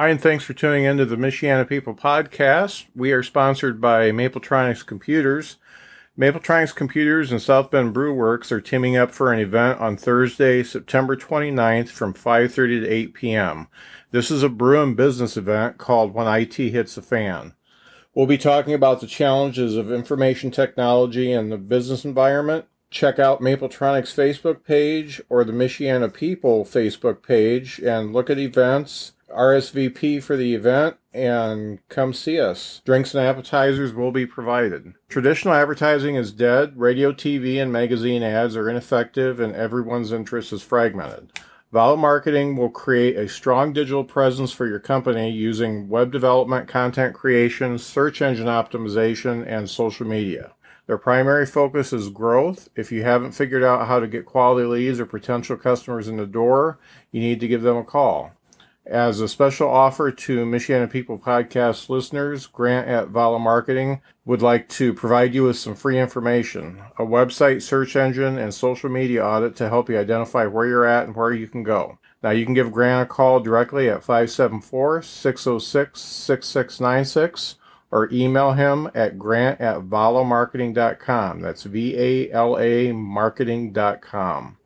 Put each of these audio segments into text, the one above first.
Hi, and thanks for tuning into the Michiana People podcast. We are sponsored by Mapletronics Computers. Mapletronics Computers and South Bend Brew Works are teaming up for an event on Thursday, September 29th from 5:30 to 8 p.m. This is a brew and business event called When IT Hits the Fan. We'll be talking about the challenges of information technology and the business environment. Check out Mapletronics Facebook page or the Michiana People Facebook page and look at events RSVP for the event and come see us. Drinks and appetizers will be provided. Traditional advertising is dead. Radio, TV, and magazine ads are ineffective, and everyone's interest is fragmented. Vala Marketing will create a strong digital presence for your company using web development, content creation, search engine optimization, and social media. Their primary focus is growth. If you haven't figured out how to get quality leads or potential customers in the door, you need to give them a call. As a special offer to Michiana People podcast listeners, Grant at Vala Marketing would like to provide you with some free information, a website search engine and social media audit to help you identify where you're at and where you can go. Now you can give Grant a call directly at 574-606-6696 or email him at grant at valamarketing.com. That's V-A-L-A marketing.com.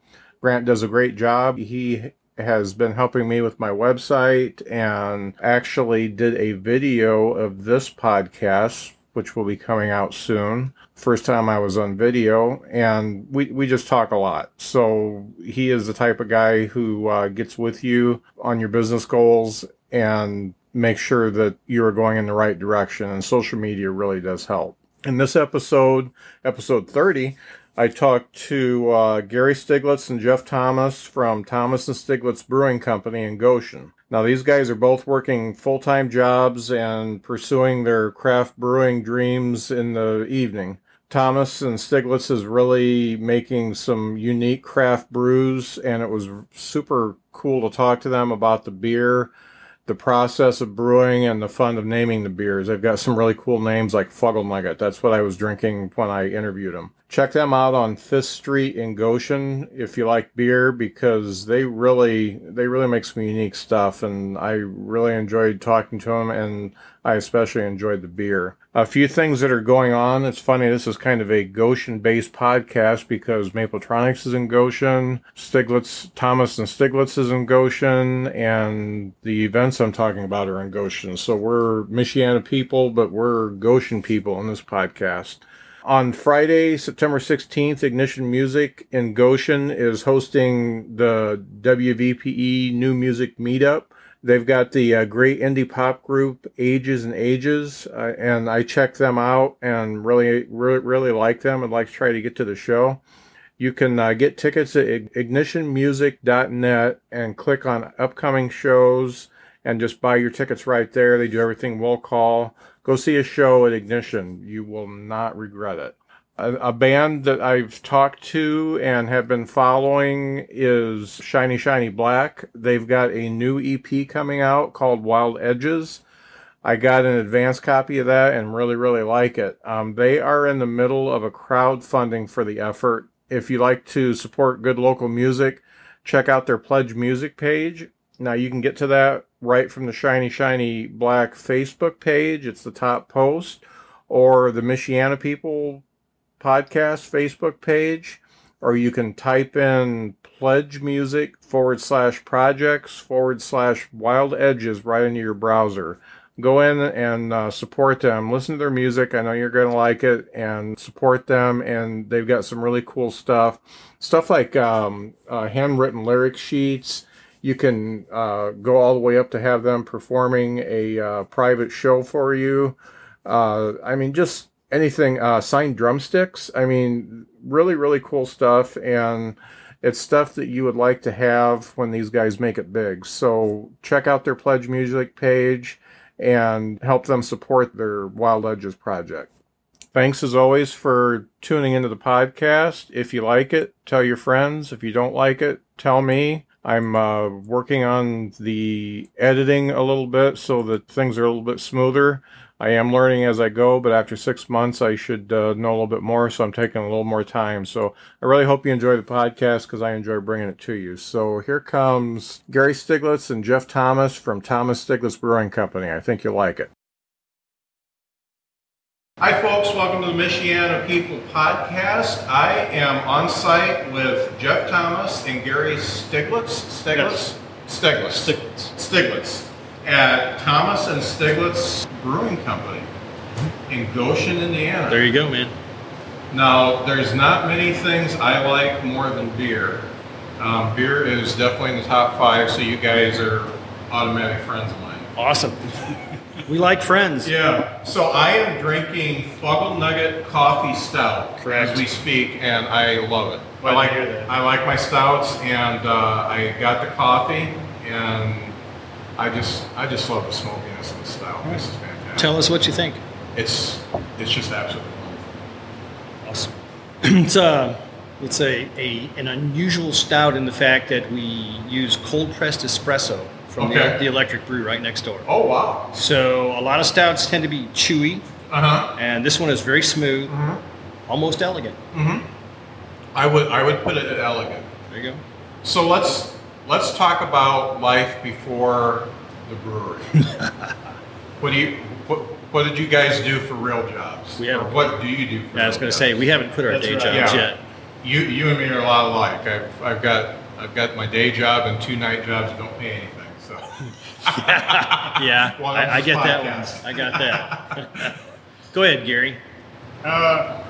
Grant does a great job. He has been helping me with my website and actually did a video of this podcast which will be coming out soon. First time I was on video, and we, we just talk a lot. So he is the type of guy who uh, gets with you on your business goals and make sure that you are going in the right direction. And social media really does help. In this episode, episode 30, I talked to uh, Gary Stieglitz and Jeff Thomas from Thomas and Stieglitz Brewing Company in Goshen. Now, these guys are both working full time jobs and pursuing their craft brewing dreams in the evening. Thomas and Stiglitz is really making some unique craft brews, and it was super cool to talk to them about the beer the process of brewing and the fun of naming the beers. They've got some really cool names like Fuggle Nugget. That's what I was drinking when I interviewed them. Check them out on Fifth Street in Goshen if you like beer because they really they really make some unique stuff and I really enjoyed talking to them and I especially enjoyed the beer. A few things that are going on. It's funny, this is kind of a Goshen based podcast because Mapletronics is in Goshen, Stieglitz, Thomas and Stieglitz is in Goshen, and the events I'm talking about are in Goshen. So we're Michiana people, but we're Goshen people in this podcast. On Friday, September 16th, Ignition Music in Goshen is hosting the WVPE New Music Meetup. They've got the uh, great indie pop group Ages and Ages, uh, and I checked them out and really, really, really like them. I'd like to try to get to the show. You can uh, get tickets at ignitionmusic.net and click on upcoming shows and just buy your tickets right there. They do everything we'll call. Go see a show at Ignition. You will not regret it. A, band that I've talked to and have been following is Shiny Shiny Black. They've got a new EP coming out called Wild Edges. I got an advance copy of that and really, really like it. Um, they are in the middle of a crowdfunding for the effort. If you like to support good local music, check out their Pledge Music page. Now you can get to that right from the Shiny Shiny Black Facebook page. It's the top post, or the Michiana People podcast Facebook page, or you can type in pledge music forward slash projects forward slash wild edges right into your browser. Go in and uh, support them. Listen to their music. I know you're going to like it and support them. And they've got some really cool stuff. Stuff like um, uh, handwritten lyric sheets. You can uh, go all the way up to have them performing a uh, private show for you. Uh, I mean, just anything uh, signed drumsticks. I mean, really, really cool stuff, and it's stuff that you would like to have when these guys make it big. So check out their Pledge Music page and help them support their Wild Edges project. Thanks as always for tuning into the podcast. If you like it, tell your friends. If you don't like it, tell me. I'm uh, working on the editing a little bit so that things are a little bit smoother. I am learning as I go, but after six months, I should uh, know a little bit more. So I'm taking a little more time. So I really hope you enjoy the podcast because I enjoy bringing it to you. So here comes Gary Stieglitz and Jeff Thomas from Thomas Stieglitz Brewing Company. I think you'll like it. Hi, folks. Welcome to the Michiana People Podcast. I am on site with Jeff Thomas and Gary Stieglitz. Stieglitz? Stieglitz. Stieglitz. Stieglitz at Thomas and Stieglitz Brewing Company in Goshen, Indiana. There you go, man. Now, there's not many things I like more than beer. Um, beer is definitely in the top five, so you guys are automatic friends of mine. Awesome. we like friends. Yeah. So I am drinking Fuggle Nugget Coffee Stout Correct. as we speak, and I love it. Glad I like that. I like my stouts, and uh, I got the coffee, and I just I just love the smokiness of the stout. This is fantastic. Tell us what you think. It's it's just absolutely wonderful. Awesome. it's a it's a, a an unusual stout in the fact that we use cold pressed espresso from Okay. the, the electric brew right next door. Oh wow. So a lot of stouts tend to be chewy, Uh huh. and this one is very smooth, Mm-hmm. almost elegant. I would I would put it at elegant. There you go. So let's let's talk about life before the brewery. what do you what, what did you guys do for real jobs? We have- Or what do you do? For Yeah, I was going to say we haven't quit our That's day right. jobs Yeah. yet. You you and me are a lot alike. I've I've got I've got my day job and two night jobs that don't pay anything. So Yeah, Well, I, I this get that one. I got that. go ahead, Gary. Uh,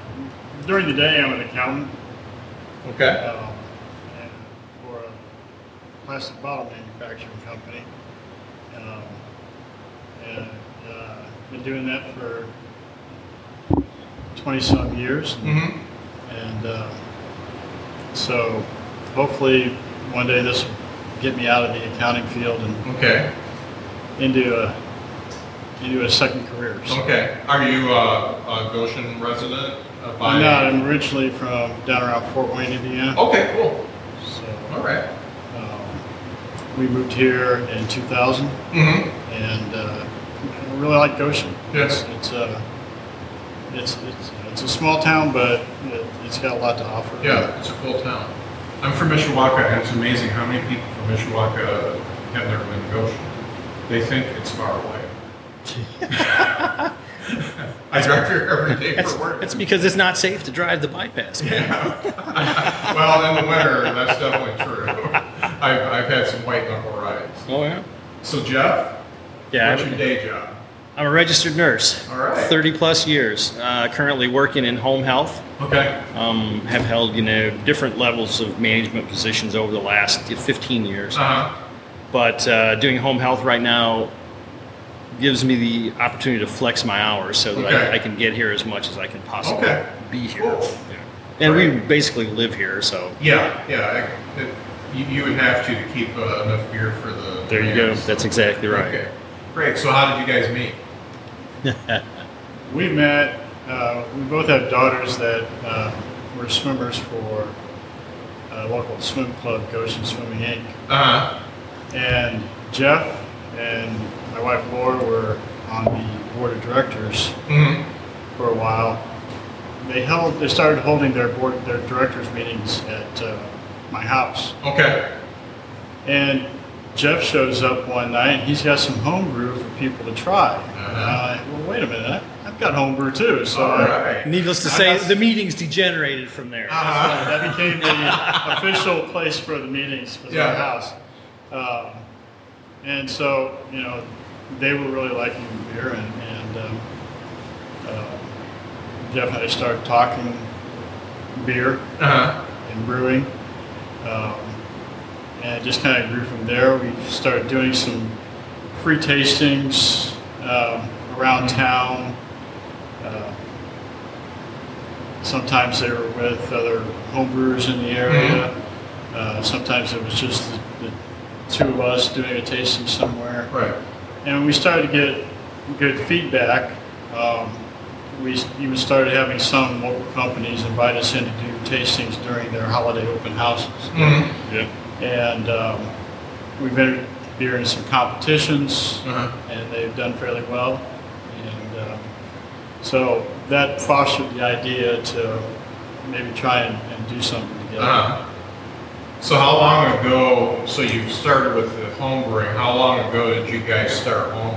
during the day, I'm an accountant okay. and for a plastic bottle manufacturing company. Um, and uh, been doing that for 20 some years. hmm And uh, so hopefully one day this will get me out of the accounting field and Okay. into a into a second career. So Okay. Are you uh, a Goshen resident? By- I'm not. I'm originally from down around Fort Wayne, Indiana. Okay. Cool. So All right. We moved here in 2000, Mm-hmm. and uh, I really like Goshen. Yes. It's it's uh, it's it's it's a small town, but it, it's got a lot to offer. Yeah, it's a cool town. I'm from Mishawaka, and it's amazing how many people from Mishawaka have never been to Goshen. They think it's far away. I drive here every day It's, for work. it's because it's not safe to drive the bypass. man. well, in the winter, that's definitely true. I've, I've had some white knuckle rides. Oh yeah. So, Jeff, Yeah. what's your day job? I'm a registered nurse. All right. 30 plus years. Uh, currently working in home health. Okay. Um, have held you know different levels of management positions over the last 15 years. Uh huh. But uh, doing home health right now gives me the opportunity to flex my hours so that Okay. I, I can get here as much as I can possibly Okay. be here. Cool. Yeah. And we basically live here, so Yeah, yeah. I, it, you, you would have to to keep uh, enough beer for the. there you go. bands. That's exactly right. Okay. Great. So, how did you guys meet? We met. Uh, we both have daughters that uh, were swimmers for a local swim club, Goshen Swimming Inc. Uh huh. And Jeff and my wife Laura were on the board of directors Mm-hmm. for a while. They held. They started holding their board, their directors meetings at uh, my house. Okay. And Jeff shows up one night. and He's got some homebrew for people to try. Uh-huh. And well, wait a minute. I- I've got homebrew too. So All right. Needless to I say, got- the meetings degenerated from there. Uh-huh. that became the official place for the meetings was Yeah. our house. Um, and so, you know, they were really liking the beer, and, and um, uh, Jeff and I started talking beer Uh huh. and brewing. Um, and it just kind of grew from there. We started doing some free tastings um, around town. Uh, sometimes they were with other homebrewers in the area. Uh, sometimes it was just the, the two of us doing a tasting somewhere. Right. And we started to get good feedback. Um, we even started having some local companies invite us in to do tastings during their holiday open houses. Mm-hmm. Yeah. And um, we've entered beer in some competitions, Uh huh. and they've done fairly well. and um, so that fostered the idea to maybe try and, and do something together. Uh-huh. So how long ago, so you started with the home brewing, how long ago did you guys start home brewing?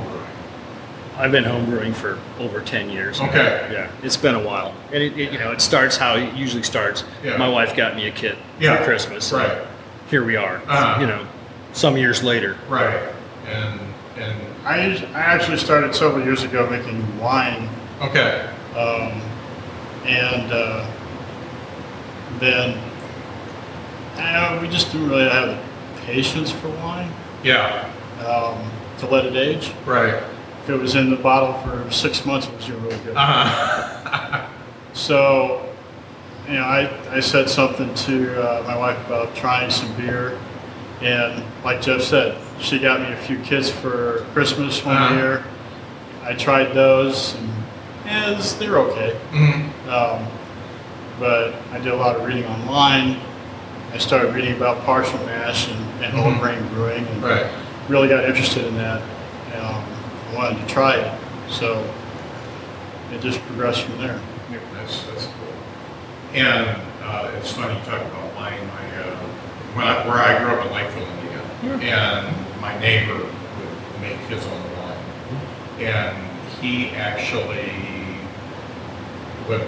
I've been homebrewing for over 10 years. Okay. Yeah, it's been a while. And it, it, you know, it starts how it usually starts. Yeah. My wife got me a kit Yeah, for Christmas. right. Here we are. Uh-huh. You know, some years later. Right, and, and, I, I actually started several years ago making wine, okay, um, and uh, then uh, we just didn't really have the patience for wine yeah, um, to let it age. right. If it was in the bottle for six months, it was really good. Uh-huh. So, you know, I, I said something to uh, my wife about trying some beer, and like Jeff said, she got me a few kits for Christmas one Uh-huh. year. I tried those, and yeah, they're okay. Mhm. Um, but I did a lot of reading online. I started reading about partial mash and, and whole Mhm. grain brewing, and Right, really got interested in that. Um, wanted to try it, so it just progressed from there. Yeah, that's, that's cool. And, uh, it's funny you talk about wine, my, uh, when I, where I grew up in Lakeville, Indiana, and my neighbor would make his own wine. And he actually would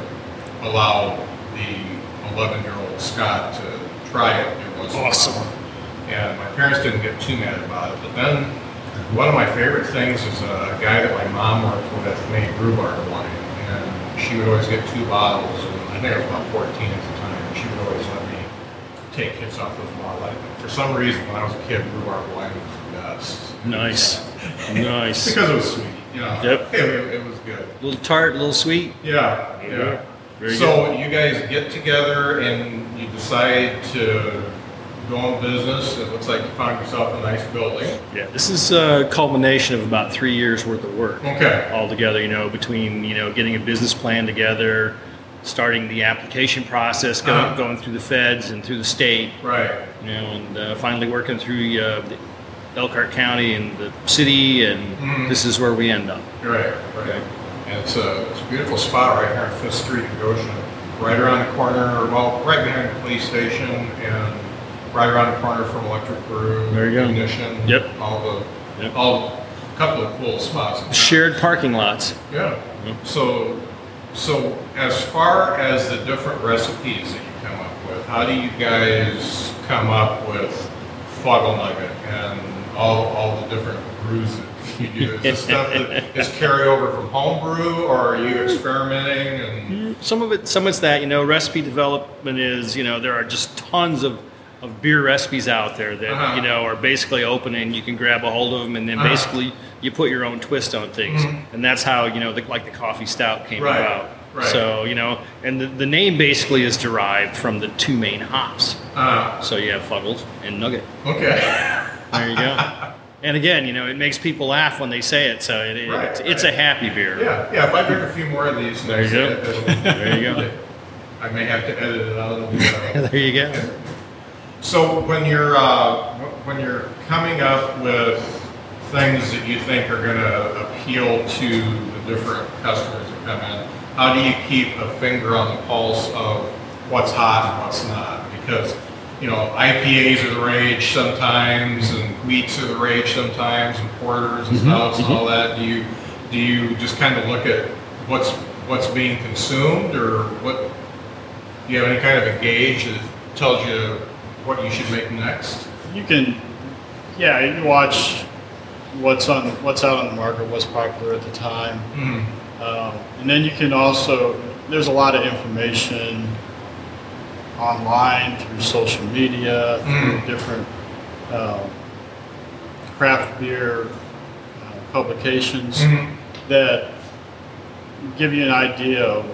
allow the eleven-year-old Scott to try it every once in a. Awesome. And my parents didn't get too mad about it, but then, one of my favorite things is a guy that my mom worked with made rhubarb wine, and she would always get two bottles, I think I was about 14 at the time, and she would always let me take hits off those bottles. Like, For some reason, when I was a kid, rhubarb wine was the best. Nice. nice. Because it was sweet, you know. Yep. It, it- was good. A little tart, a little sweet. Yeah, yeah. Very So you guys get together and you decide to go on business. It looks like you found yourself a nice building. Yeah, this is a culmination of about three years worth of work Okay. all together. You know, between you know getting a business plan together, starting the application process, going, Uh-huh. going through the feds and through the state, Right. you know, and uh, finally working through uh, the Elkhart County and the city, and Mhm. this is where we end up. Right. Right. And it's a, it's a beautiful spot right here on Fifth Street in Goshen, right around the corner, well, right behind the police station and right around the corner from Electric Brew. There you go. Ignition. Yep. All the, Yep. all, a couple of cool spots. Shared parking lots. Yeah. So, so as far as the different recipes that you come up with, how do you guys come up with Fuggle Nugget and all, all the different brews that you do? Is this stuff that is carryover from homebrew, or are you experimenting and? Mm, some of it, some of it's that you know, recipe development is you know there are just tons of of beer recipes out there that Uh-huh. you know are basically open and you can grab a hold of them and then Uh-huh. basically you put your own twist on things Mhm. and that's how you know the, like the coffee stout came Right, about. right. So you know, and the, the name basically is derived from the two main hops. Uh, So you have Fuggles and Nugget. okay. There you go. and again, you know, it makes people laugh when they say it, so it, it- Right, it's, it's a happy beer. Yeah, yeah. If I drink a few more of these, There you go. There you go. I may have to edit it out. It'll be, uh, there you go. So when you're uh, when you're coming up with things that you think are going to appeal to the different customers that come in, how do you keep a finger on the pulse of what's hot and what's not? Because you know IPAs are the rage sometimes, and wheats are the rage sometimes, and porters and stouts and all that. Do you do you just kind of look at what's what's being consumed, or what? Do you have any kind of a gauge that tells you what you should make next? You can, yeah, you can watch what's on what's out on the market, what's popular at the time. Mm. Um, and then you can also, there's a lot of information online through social media, through Mm. different um, craft beer uh, publications Mhm. that give you an idea of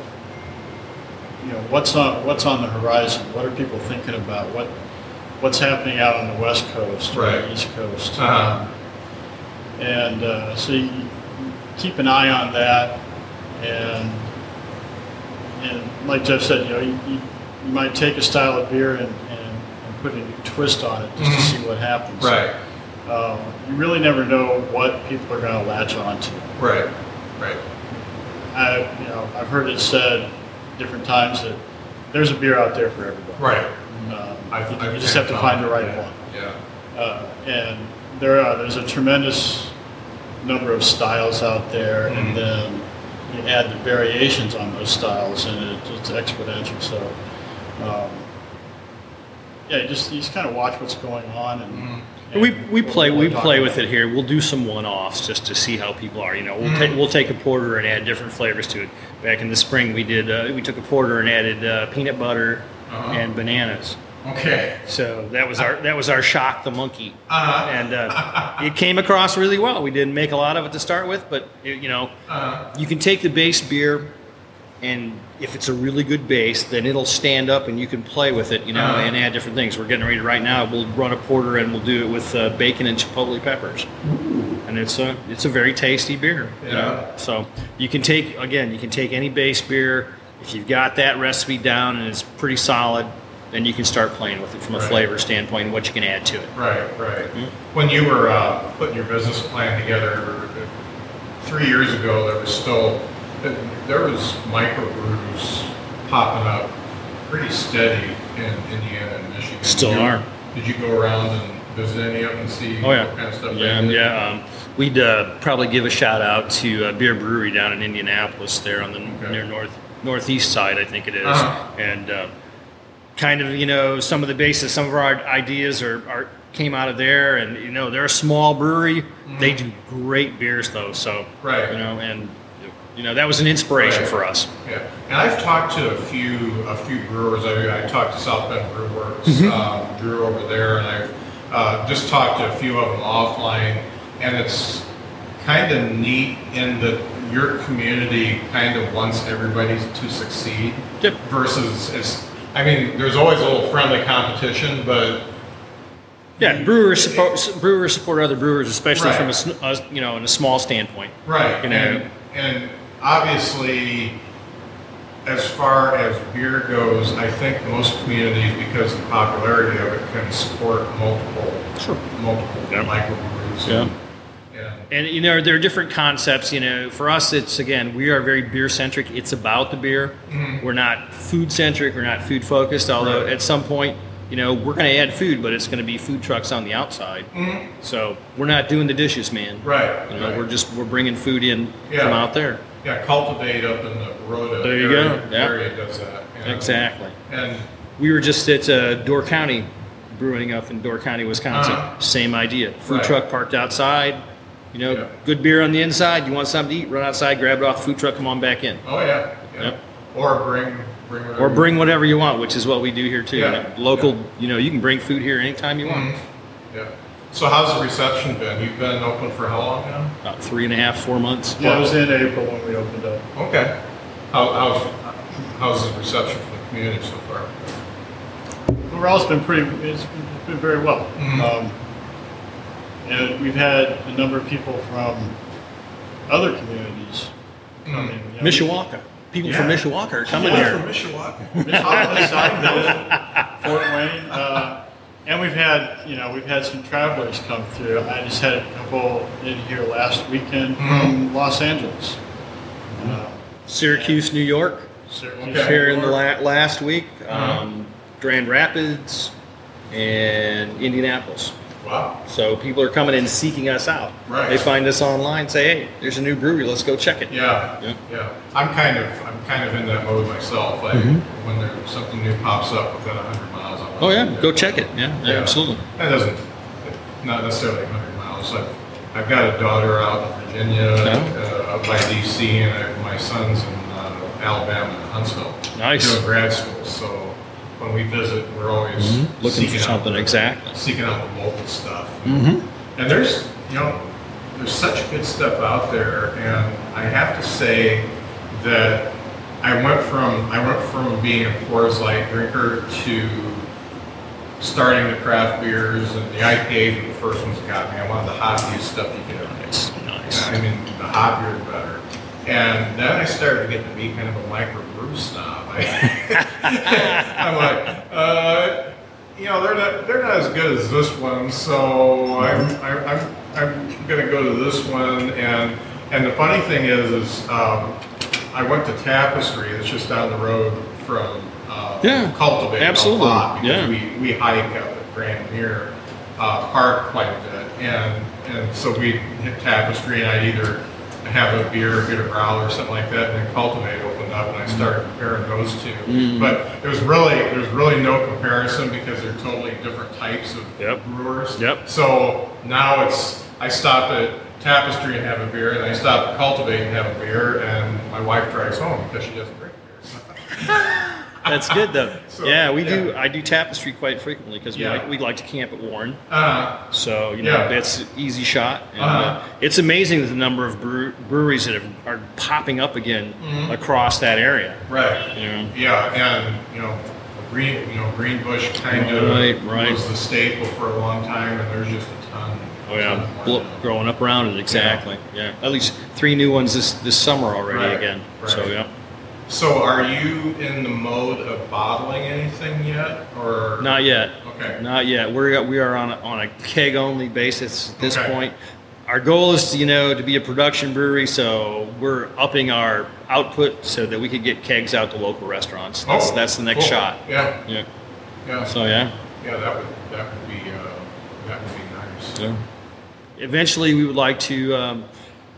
you know what's on what's on the horizon. What are people thinking about? What what's happening out on the west coast or Right. the east coast? Uh-huh. Um, and uh, so you keep an eye on that, and and like Jeff said, you know, you, you, you might take a style of beer and, and, and put a new twist on it just Mhm. to see what happens. Right, Um, you really never know what people are going to latch on to. right. Right. I, you know, I've heard it said different times that there's a beer out there for everybody. Right. Um, I've- you, I've you just have to find the right that. one. Yeah. Uh, and there are, there's a tremendous number of styles out there, Mhm. and then you add the variations on those styles, and it, it's exponential. So, um, yeah, you just you just kind of watch what's going on, and, Mhm. and We, we what play we're we talking play with about. it here. We'll do some one-offs just to see how people are. You know, we'll Mm. take we'll take a porter and add different flavors to it. Back in the spring, we did uh, we took a porter and added uh, peanut butter Uh-huh. and bananas. Okay. So that was our that was our shock the monkey, Uh-huh. and uh, it came across really well. We didn't make a lot of it to start with, but it, you know, Uh, you can take the base beer, and if it's a really good base, then it'll stand up and you can play with it, you know, Uh-huh. and add different things. We're getting ready right now. We'll run a porter and we'll do it with uh, bacon and chipotle peppers, and it's a it's a very tasty beer. You know? Yeah. So you can take again, you can take any base beer if you've got that recipe down and it's pretty solid. Then you can start playing with it from a Right. flavor standpoint and what you can add to it. right, right. When you were uh, putting your business plan together three years ago, there was still there was microbrews popping up pretty steady in Indiana and Michigan. Still Did you- are. Did you go around and visit any of them and see Oh yeah, what kind of stuff? yeah, yeah. Um, we'd uh, probably give a shout out to uh, Bier Brewery down in Indianapolis, there on the Okay. near north northeast side, I think it is. Uh-huh. and uh, kind of you know some of the basis, some of our ideas are, are came out of there, and you know they're a small brewery. They do great beers though, so Mm-hmm. Right. you know, and you know that was an inspiration Right. for us. Yeah, and I've talked to a few a few brewers. I, I talked to South Bend Brew Works, Mm-hmm. um, Drew over there, and I've uh, just talked to a few of them offline. And it's kind of neat in that your community kind of wants everybody to succeed. Yep. Versus, I mean, there's always a little friendly competition, but Yeah, brewers support brewers support other brewers, especially Right. from a, a you know in a small standpoint. Right, You know. and, and obviously, as far as beer goes, I think most communities, because of the popularity of it, can support multiple, Sure. multiple Yeah. microbrews. Yeah. And, you know there are different concepts. You know, for us, it's again we are very beer centric. It's about the beer. We're not food centric. We're not food focused. Although Mm-hmm. Right. at some point, you know, we're going to add food, but it's going to be food trucks on the outside. So we're not doing the dishes, man. Mm-hmm. right, You know, right. we're just we're bringing food in Yeah. from out there. yeah, cultivate up in the Rhoda There you area, go, yeah. area does that. Exactly. And We were just at uh, Door County Brewing up in Door County, Wisconsin. Uh-huh. Same idea. Food Right. truck parked outside. You know, Yeah. good beer on the inside. You want something to eat? Run outside, grab it off the food truck, come on back in. oh yeah, yeah. Yep. Or bring bring whatever Or bring whatever you want, which is what we do here too. Yeah. Local, you know, you can bring food here anytime you want. Mhm. Yeah. So how's the reception been? You've been open for how long now? About three and a half, four months. Yeah, it was in April when we opened up. Okay. How, how's, how's the reception from the community so far? Morale's been pretty, it's been very well. Mhm. Um, and we've had a number of people from other communities come in. you know, Mishawaka. People from Yeah. Mishawaka are coming Yeah, here. from Mishawaka. Mishawaka, Southville, Fort Wayne, uh, and we've had, you know, we've had some travelers come through. I just had a couple in here last weekend from Los Angeles. Uh, Syracuse, New York. Syracuse, Okay. Here in the la- last week. Uh-huh. Um, Grand Rapids and Indianapolis. Wow. So people are coming in seeking us out. Right. They find us online, say, "Hey, there's a new brewery. Let's go check it." Yeah, Yeah. yeah. I'm kind of, I'm kind of in that mode myself. I, when there, something new pops up within a hundred miles, I want Mm-hmm. Oh yeah, go check it. Yeah, yeah, Yeah. absolutely. That doesn't, not necessarily 100 miles. I've, I've got a daughter out in Virginia, Oh. uh, up by DC, and I, my son's in uh, Alabama, Huntsville. Nice. Doing grad school, so when we visit, we're always Mhm. Looking for out something the- exactly. Seeking out the local stuff. Mm-hmm. And there's, you know, there's such good stuff out there, and I have to say that I went from I went from being a Coors Light drinker to starting the craft beers and the IPAs were the first ones that got me. I wanted the hoppiest stuff you could. Nice, nice. I mean, the hoppier the better. And then I started to get to be kind of a microbrew snob. I, I'm like, uh, you know, they're not they're not as good as this one, so I'm I'm I'm, I'm gonna go to this one and And the funny thing is, is um, I went to Tapestry. It's just down the road from uh, Yeah, Cultivate absolutely, a lot because yeah. we, we hike up at Grand Mere uh, Park quite a bit, and and so we hit Tapestry, and I'd either have a beer, get a growler, or something like that, and then Cultivate opened up, and I started comparing those 2 Mm. But there's really there's really no comparison because they're totally different types of Yep. brewers. Yep. So now it's I stop at Tapestry and have a beer, and I stop at Cultivate and have a beer, and my wife drives home because she doesn't drink beer. That's good though. So, yeah, we do. I do tapestry quite frequently because we Yeah. like we like to camp at Warren. uh, So you know Yeah. that's an easy shot. And, Uh-huh. uh, it's amazing the number of brew- breweries that have, are popping up again across that area. right. You know. Yeah, and you know, Green, you know, Greenbush kind of Right, right. was the staple for a long time, and there's just a ton. Oh yeah, ton more Blo- now. growing up around it exactly. Yeah. at least three new ones this this summer already Right, again. right. So yeah, So, are you in the mode of bottling anything yet, or not yet. Okay. Not yet. We're we are on a, on a keg only basis at this Okay. point. Our goal is, to, you know, to be a production brewery, so we're upping our output so that we could get kegs out to local restaurants. That's, Oh, that's the next cool. shot. Yeah, Yeah. yeah. So yeah. Yeah, that would that would be uh, that would be nice. So eventually, we would like to um,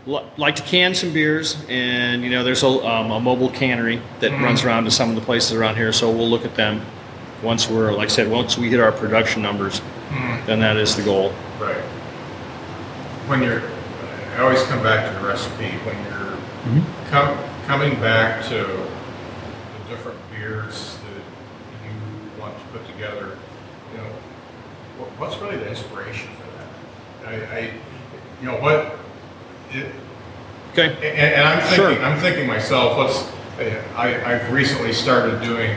like to can some beers, and you know, there's a, um, a mobile cannery that Mhm. runs around to some of the places around here. So we'll look at them once we're, like I said, once we hit our production numbers. Mhm. Then that is the goal. Right. When you're, I always come back to the recipe. When you're Mm-hmm. com- coming back to the different beers that you want to put together, you know, what's really the inspiration for that? I, I you know, what, it, Okay. And, and I'm thinking, Sure. I'm thinking myself, what's, I, I've recently started doing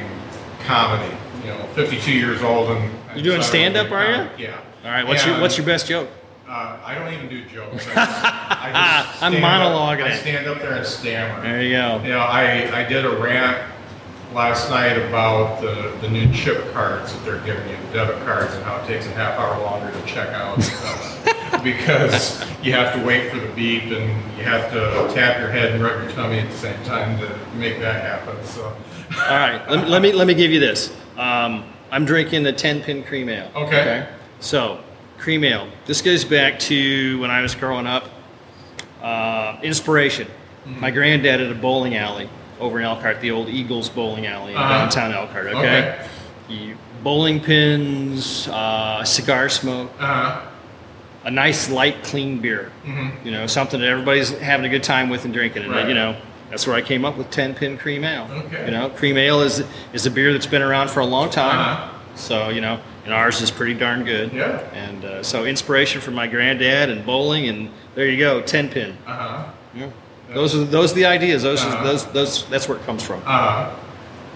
comedy, you know, 52 years old and. You're doing decided to stand-up, do are you? comedy. Yeah. All right. What's your And, What's your best joke? Uh, I don't even do jokes. I just, I just I'm stand up- monologuing I it. stand up there and stammer. There you go. You know, I, I did a rant last night about the, the new chip cards that they're giving you, the debit cards, and how it takes a half hour longer to check out. because you have to wait for the beep and you have to tap your head and rub your tummy at the same time to make that happen. So, All right. Let, me- let me let me give you this. Um, I'm drinking the 10 pin cream ale. Okay. So, cream ale. This goes back to when I was growing up. Uh, inspiration. Mm-hmm. My granddad had a bowling alley over in Elkhart, the old Eagles bowling alley in Uh-huh. downtown Elkhart. Okay. Okay. You- bowling pins, uh, cigar smoke, uh, a nice light, clean beer. mhm. You know, something that everybody's having a good time with and drinking. And Right. you know, that's where I came up with 10 pin cream ale. Okay. You know, cream ale is is a beer that's been around for a long time. Uh-huh. So you know, and ours is pretty darn good. Yeah. And uh, so inspiration from my granddad and bowling, and there you go, 10 pin. Uh-huh. Yeah. Those are those are the ideas. Those Uh-huh. those those that's where it comes from. Uh-huh.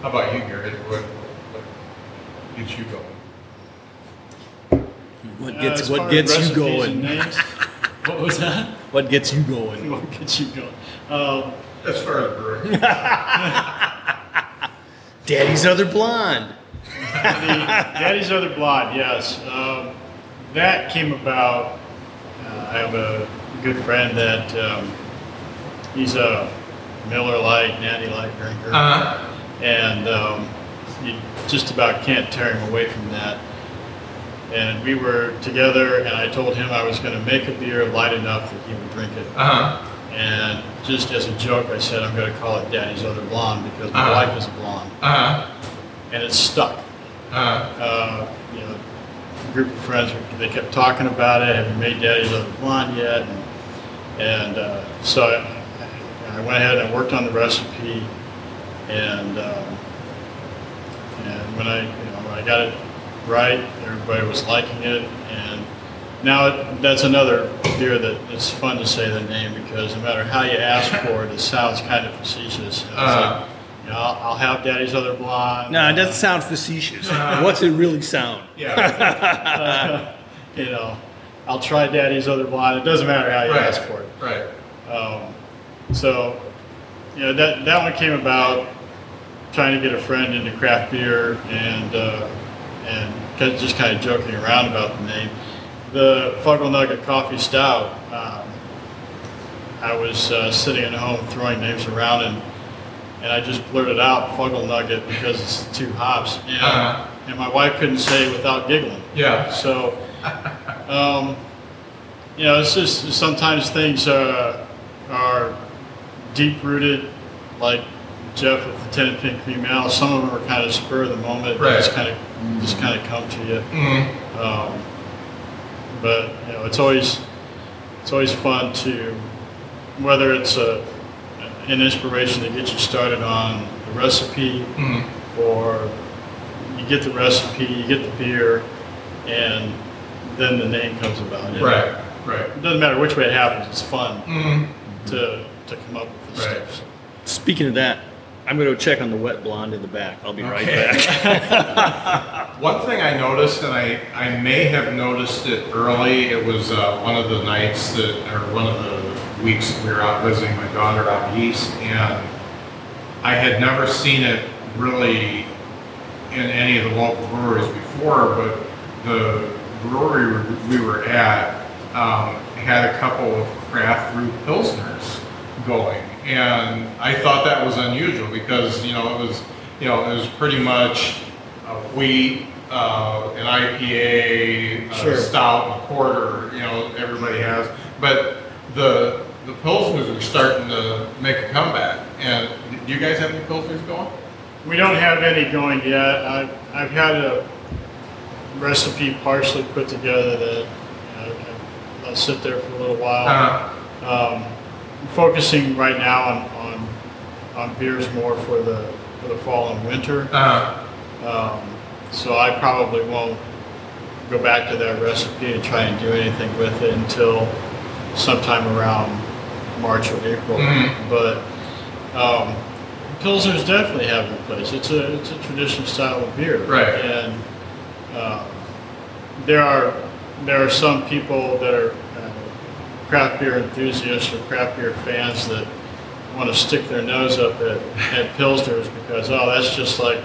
how about you, Gary? What, what gets you going? What Uh, gets as what gets you going? names, what was that? What gets you going? What gets you going? Um, As far as brewing. Daddy's other blonde. the Daddy's Other Blonde, yes. Um, that came about. Uh, I have a good friend that um, he's a Miller Lite, Natty Light drinker, Uh-huh. and um, you just about can't tear him away from that. And we were together, and I told him I was going to make a beer light enough that he would drink it. Uh-huh. And just as a joke, I said I'm going to call it Daddy's Other Blonde because my Uh-huh. wife is a blonde, Uh-huh. and it's stuck. Uh-huh. Uh, you know, a group of friends, they kept talking about it. Have you made Daddy's Other Blonde yet? And, and uh, so I, I went ahead and worked on the recipe, and um, and when I you know when I got it right, everybody was liking it, and now it, that's another beer that it's fun to say the name because no matter how you ask for it, it sounds kind of facetious. It's Uh-huh. like, you know, I'll, I'll have Daddy's Other Blonde. No, it doesn't sound facetious. What's it really sound? Yeah. you know, I'll try Daddy's Other Blonde. It doesn't matter how you Right. ask for it. Right. Um, so, you know, that, that one came about trying to get a friend into craft beer and, uh, and just kind of joking around about the name. The Fuggle Nugget Coffee Stout, um, I was uh, sitting at home throwing names around and and I just blurted out Fuggle Nugget because it's two hops. And, Uh-huh. and my wife couldn't say it without giggling. Yeah. So, um, you know, it's just sometimes things uh, are deep rooted, like Jeff with the ten pin cream ale. Some of them are kind of spur of the moment. They just Right. kind of just kind of come to you. Mm, Um, but you know, it's always it's always fun to whether it's a an inspiration to get you started on the recipe mm, or you get the recipe, you get the beer, and then the name comes about. You know? right, right. It doesn't matter which way it happens. It's fun Mm, to to come up with this Right. stuff. So. Speaking of that, I'm going to check on the wet blonde in the back. I'll be right Okay. back. One thing I noticed, and I, I may have noticed it early, it was uh, one of the nights that, or one of the weeks that we were out visiting my daughter out east, and I had never seen it really in any of the local breweries before, but the brewery we were at um, had a couple of craft brew pilsners going, and I thought that was unusual because you know it was you know it was pretty much a wheat, uh, an IPA, a Sure. stout, and a porter. You know everybody has, but the the pilsners are starting to make a comeback. And do you guys have any pilsners going? We don't have any going yet. I've, I've had a recipe partially put together that uh, I'll sit there for a little while. Uh, Um, I'm focusing right now on, on, on beers more for the, for the fall and winter. uh, Um, so I probably won't go back to that recipe and try and do anything with it until sometime around March or April. Mhm. But um, Pilsners definitely have their place. It's a, it's a traditional style of beer. Right. And uh, there are there are some people that are craft beer enthusiasts or craft beer fans that want to stick their nose up at, at Pilsners because, oh, that's just like,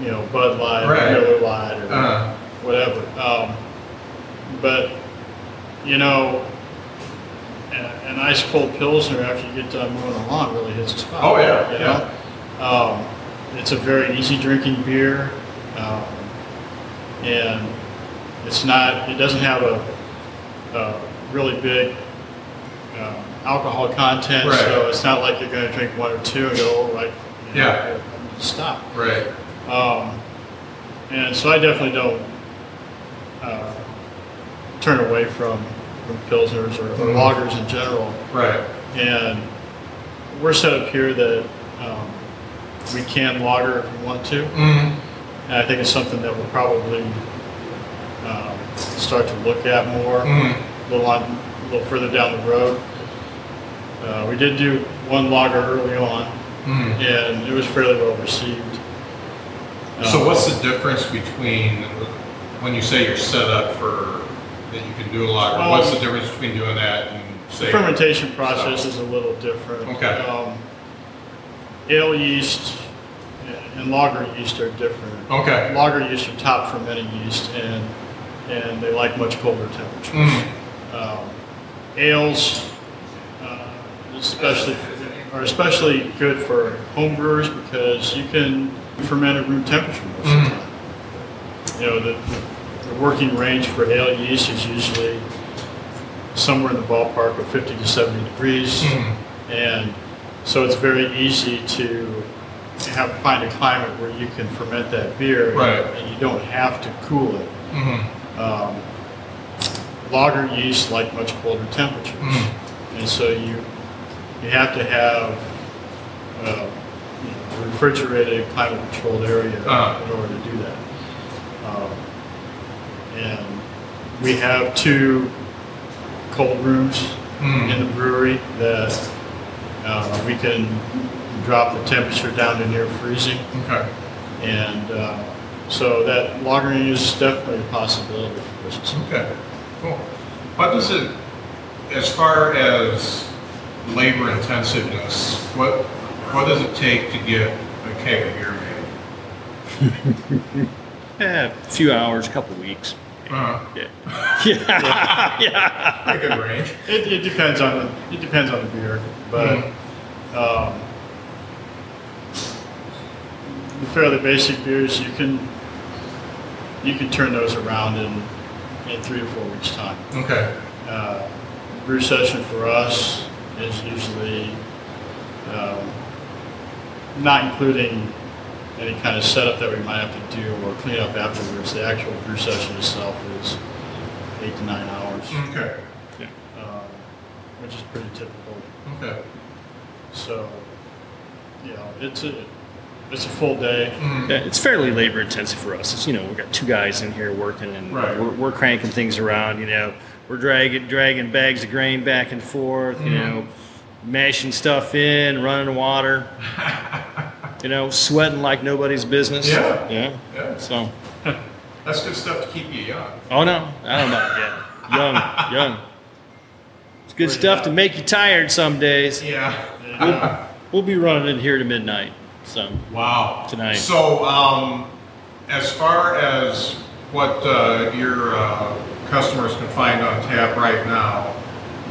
you know, Bud Light Right. or Miller Light or uh, whatever. Um, but, you know, an ice cold Pilsner after you get done mowing the lawn really hits the spot. Oh, yeah, You know? Um, it's a very easy drinking beer. Um, and it's not, it doesn't have a, a really big um, alcohol content. Right. So it's not like you're going to drink one or two and go, like, you know, Yeah. I need to stop. right. Um, and so I definitely don't uh, turn away from, from pilsners or, or Mhm. lagers in general. Right. And we're set up here that um, we can lager if we want to. Mm, And I think it's something that we'll probably um, start to look at more mm, a little on, a little further down the road. Uh, we did do one lager early on, mm. and it was fairly well received. So Um, what's the difference between when you say you're set up for that you can do a lot? Well- what's the difference between doing that and The say fermentation process is a little different. Okay. Um, ale yeast and lager yeast are different. Okay. Lager yeast are top fermenting yeast, and and they like much colder temperatures. Mm, Um, ales, uh, especially, are especially good for home brewers because you can ferment at room temperature most of the Mhm. time. You know, the, the working range for ale yeast is usually somewhere in the ballpark of 50 to 70 degrees. mm, And so it's very easy to have, find a climate where you can ferment that beer. Right. And you don't have to cool it. mm, Um, lager yeast like much colder temperatures. Mm. And so you, you have to have uh, you know, a refrigerated, climate controlled area Uh-huh. in order to do that. Um, and we have two cold rooms mm. in the brewery that uh, we can drop the temperature down to near freezing. Okay. And uh, so that lagering is definitely a possibility for. Okay. Cool. What does it, as far as labor intensiveness, what what does it take to get a keg of beer made? Eh, a few hours, a couple weeks. Uh, Yeah. Yeah. yeah. pretty good range. It, it depends on the it depends on the beer, but um, the fairly basic beers you can you can turn those around in in three or four weeks time. Okay. Uh, brew session for us is usually um, not including any kind of setup that we might have to do or clean up afterwards. The actual brew session itself is eight to nine hours, Okay. um, which is pretty typical. Okay. So, you know, it's a it's a full day. Yeah, it's fairly labor intensive for us. It's, you know, we've got two guys in here working and Right. we're, we're cranking things around, you know, we're dragging, dragging bags of grain back and forth, you know, mashing stuff in, running water, you know, sweating like nobody's business. Yeah. Yeah. Yeah. So, That's good stuff to keep you young. oh no, I don't know yet. Young, young. It's good stuff it to make you tired some days. Yeah. Uh, We'll be running in here to midnight. So, Wow. Tonight. So, um, as far as what uh, your uh, customers can find on tap right now,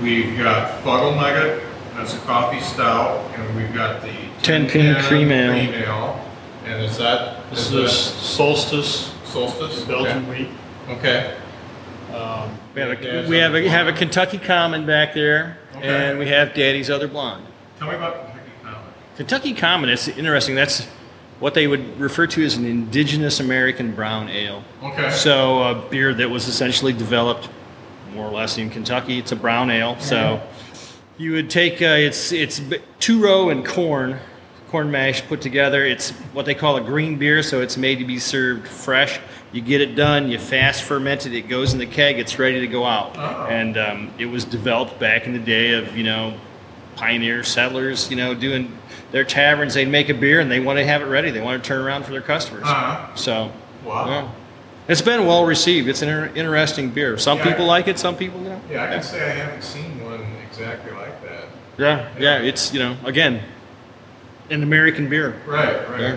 we've got Fuggle Nugget, that's a coffee stout, and we've got the 10-pin cream ale. And is that this is is that Solstice Solstice? Belgian wheat. Okay. Um, we have a, we have a, have a. Kentucky Common back there, Okay. and we have Daddy's Other Blonde. Tell me about Kentucky Common. Kentucky Common, it's interesting. That's what they would refer to as an indigenous American brown ale. Okay. So a beer that was essentially developed more or less in Kentucky. It's a brown ale. So you would take uh, it's it's two row and corn, corn mash put together. It's what they call a green beer. So it's made to be served fresh. You get it done. You fast ferment it. It goes in the keg. It's ready to go out. Oh. And um, it was developed back in the day of you know pioneer settlers. You know doing their taverns. They'd make a beer and they want to have it ready. They want to turn around for their customers. Uh-huh. So Wow. yeah. It's been well received. It's an inter- interesting beer. Some Yeah. people like it, some people don't. Yeah, I can say I haven't seen one exactly like that. Yeah, yeah. It's you know again, an American beer. Right, right. Yeah.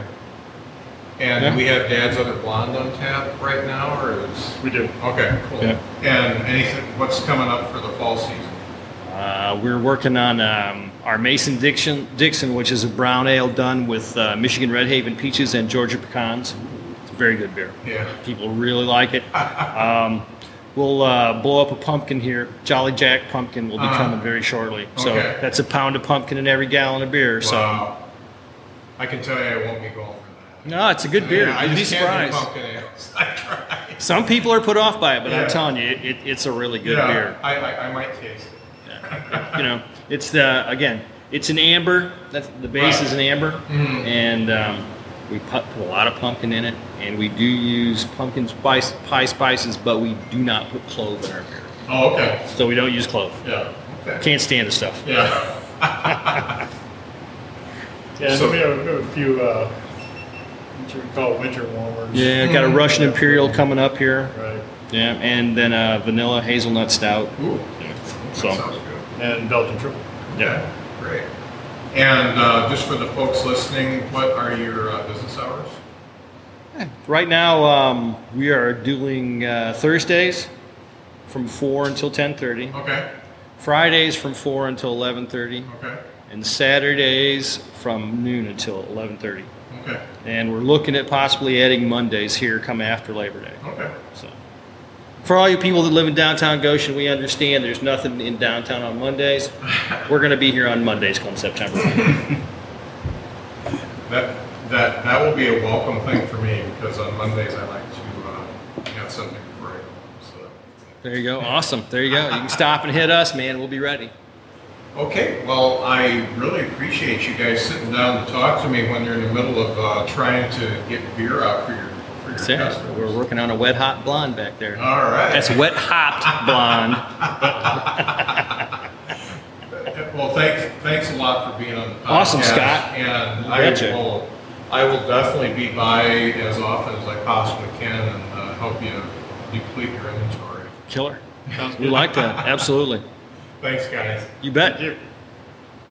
And Yeah. we have Dad's Other Blonde on tap right now, or is? we do. Okay, cool. Yeah. And anything, what's coming up for the fall season? Uh, we're working on um, our Mason Dixon, Dixon, which is a brown ale done with uh, Michigan Red Haven peaches and Georgia pecans. It's a very good beer. Yeah. People really like it. Um, we'll uh, blow up a pumpkin here. Jolly Jack pumpkin will be Uh-huh. coming very shortly. So Okay. that's a pound of pumpkin in every gallon of beer. So Wow. I can tell you I won't be going for that. no, it's a good beer. Yeah, You'd be surprised. pumpkin ales. I tried. Some people are put off by it, but Yeah. I'm telling you, it, it's a really good Yeah, beer. I, I, I might taste it. You know, it's the again, it's an amber. That's the base Right. is an amber, Mhm. and um, we put, put a lot of pumpkin in it, and we do use pumpkin spice pie spices, but we do not put clove in our beer. Oh, okay. So we don't use clove. Yeah. Okay. Can't stand the stuff. Yeah. Yeah, So- we, have, we have a few uh, what you would call winter warmers. Yeah, got a Mm. Russian Imperial coming up here. Right. Yeah, and then a vanilla hazelnut stout. Ooh, Yeah. that So sounds good. And Belgian triple. yeah. Great. And uh, just for the folks listening, what are your uh, business hours? Right now, um, we are doing uh, Thursdays from four until ten thirty. Okay. Fridays from 4 until 11:30 Okay. and Saturdays from noon until 11:30. Okay. And we're looking at possibly adding Mondays here come after Labor Day. Okay. For all you people that live in downtown Goshen, we understand there's nothing in downtown on Mondays. We're going to be here on Mondays come September. That that that will be a welcome thing for me because on Mondays I like to uh, have something go. So. there you go. Awesome. There you go. You can stop and hit us, man. We'll be ready. Okay, well, I really appreciate you guys sitting down to talk to me when you're in the middle of uh, trying to get beer out for your That's it. customers. We're working on a wet hot blonde back there. All right. That's wet hopped blonde. Well, thanks, thanks a lot for being on the podcast. Awesome, Scott. And I betcha. will, I will definitely be by as often as I possibly can and uh, help you deplete your inventory. Killer. Sounds We like that. Absolutely. Thanks, guys. You bet. Thank you.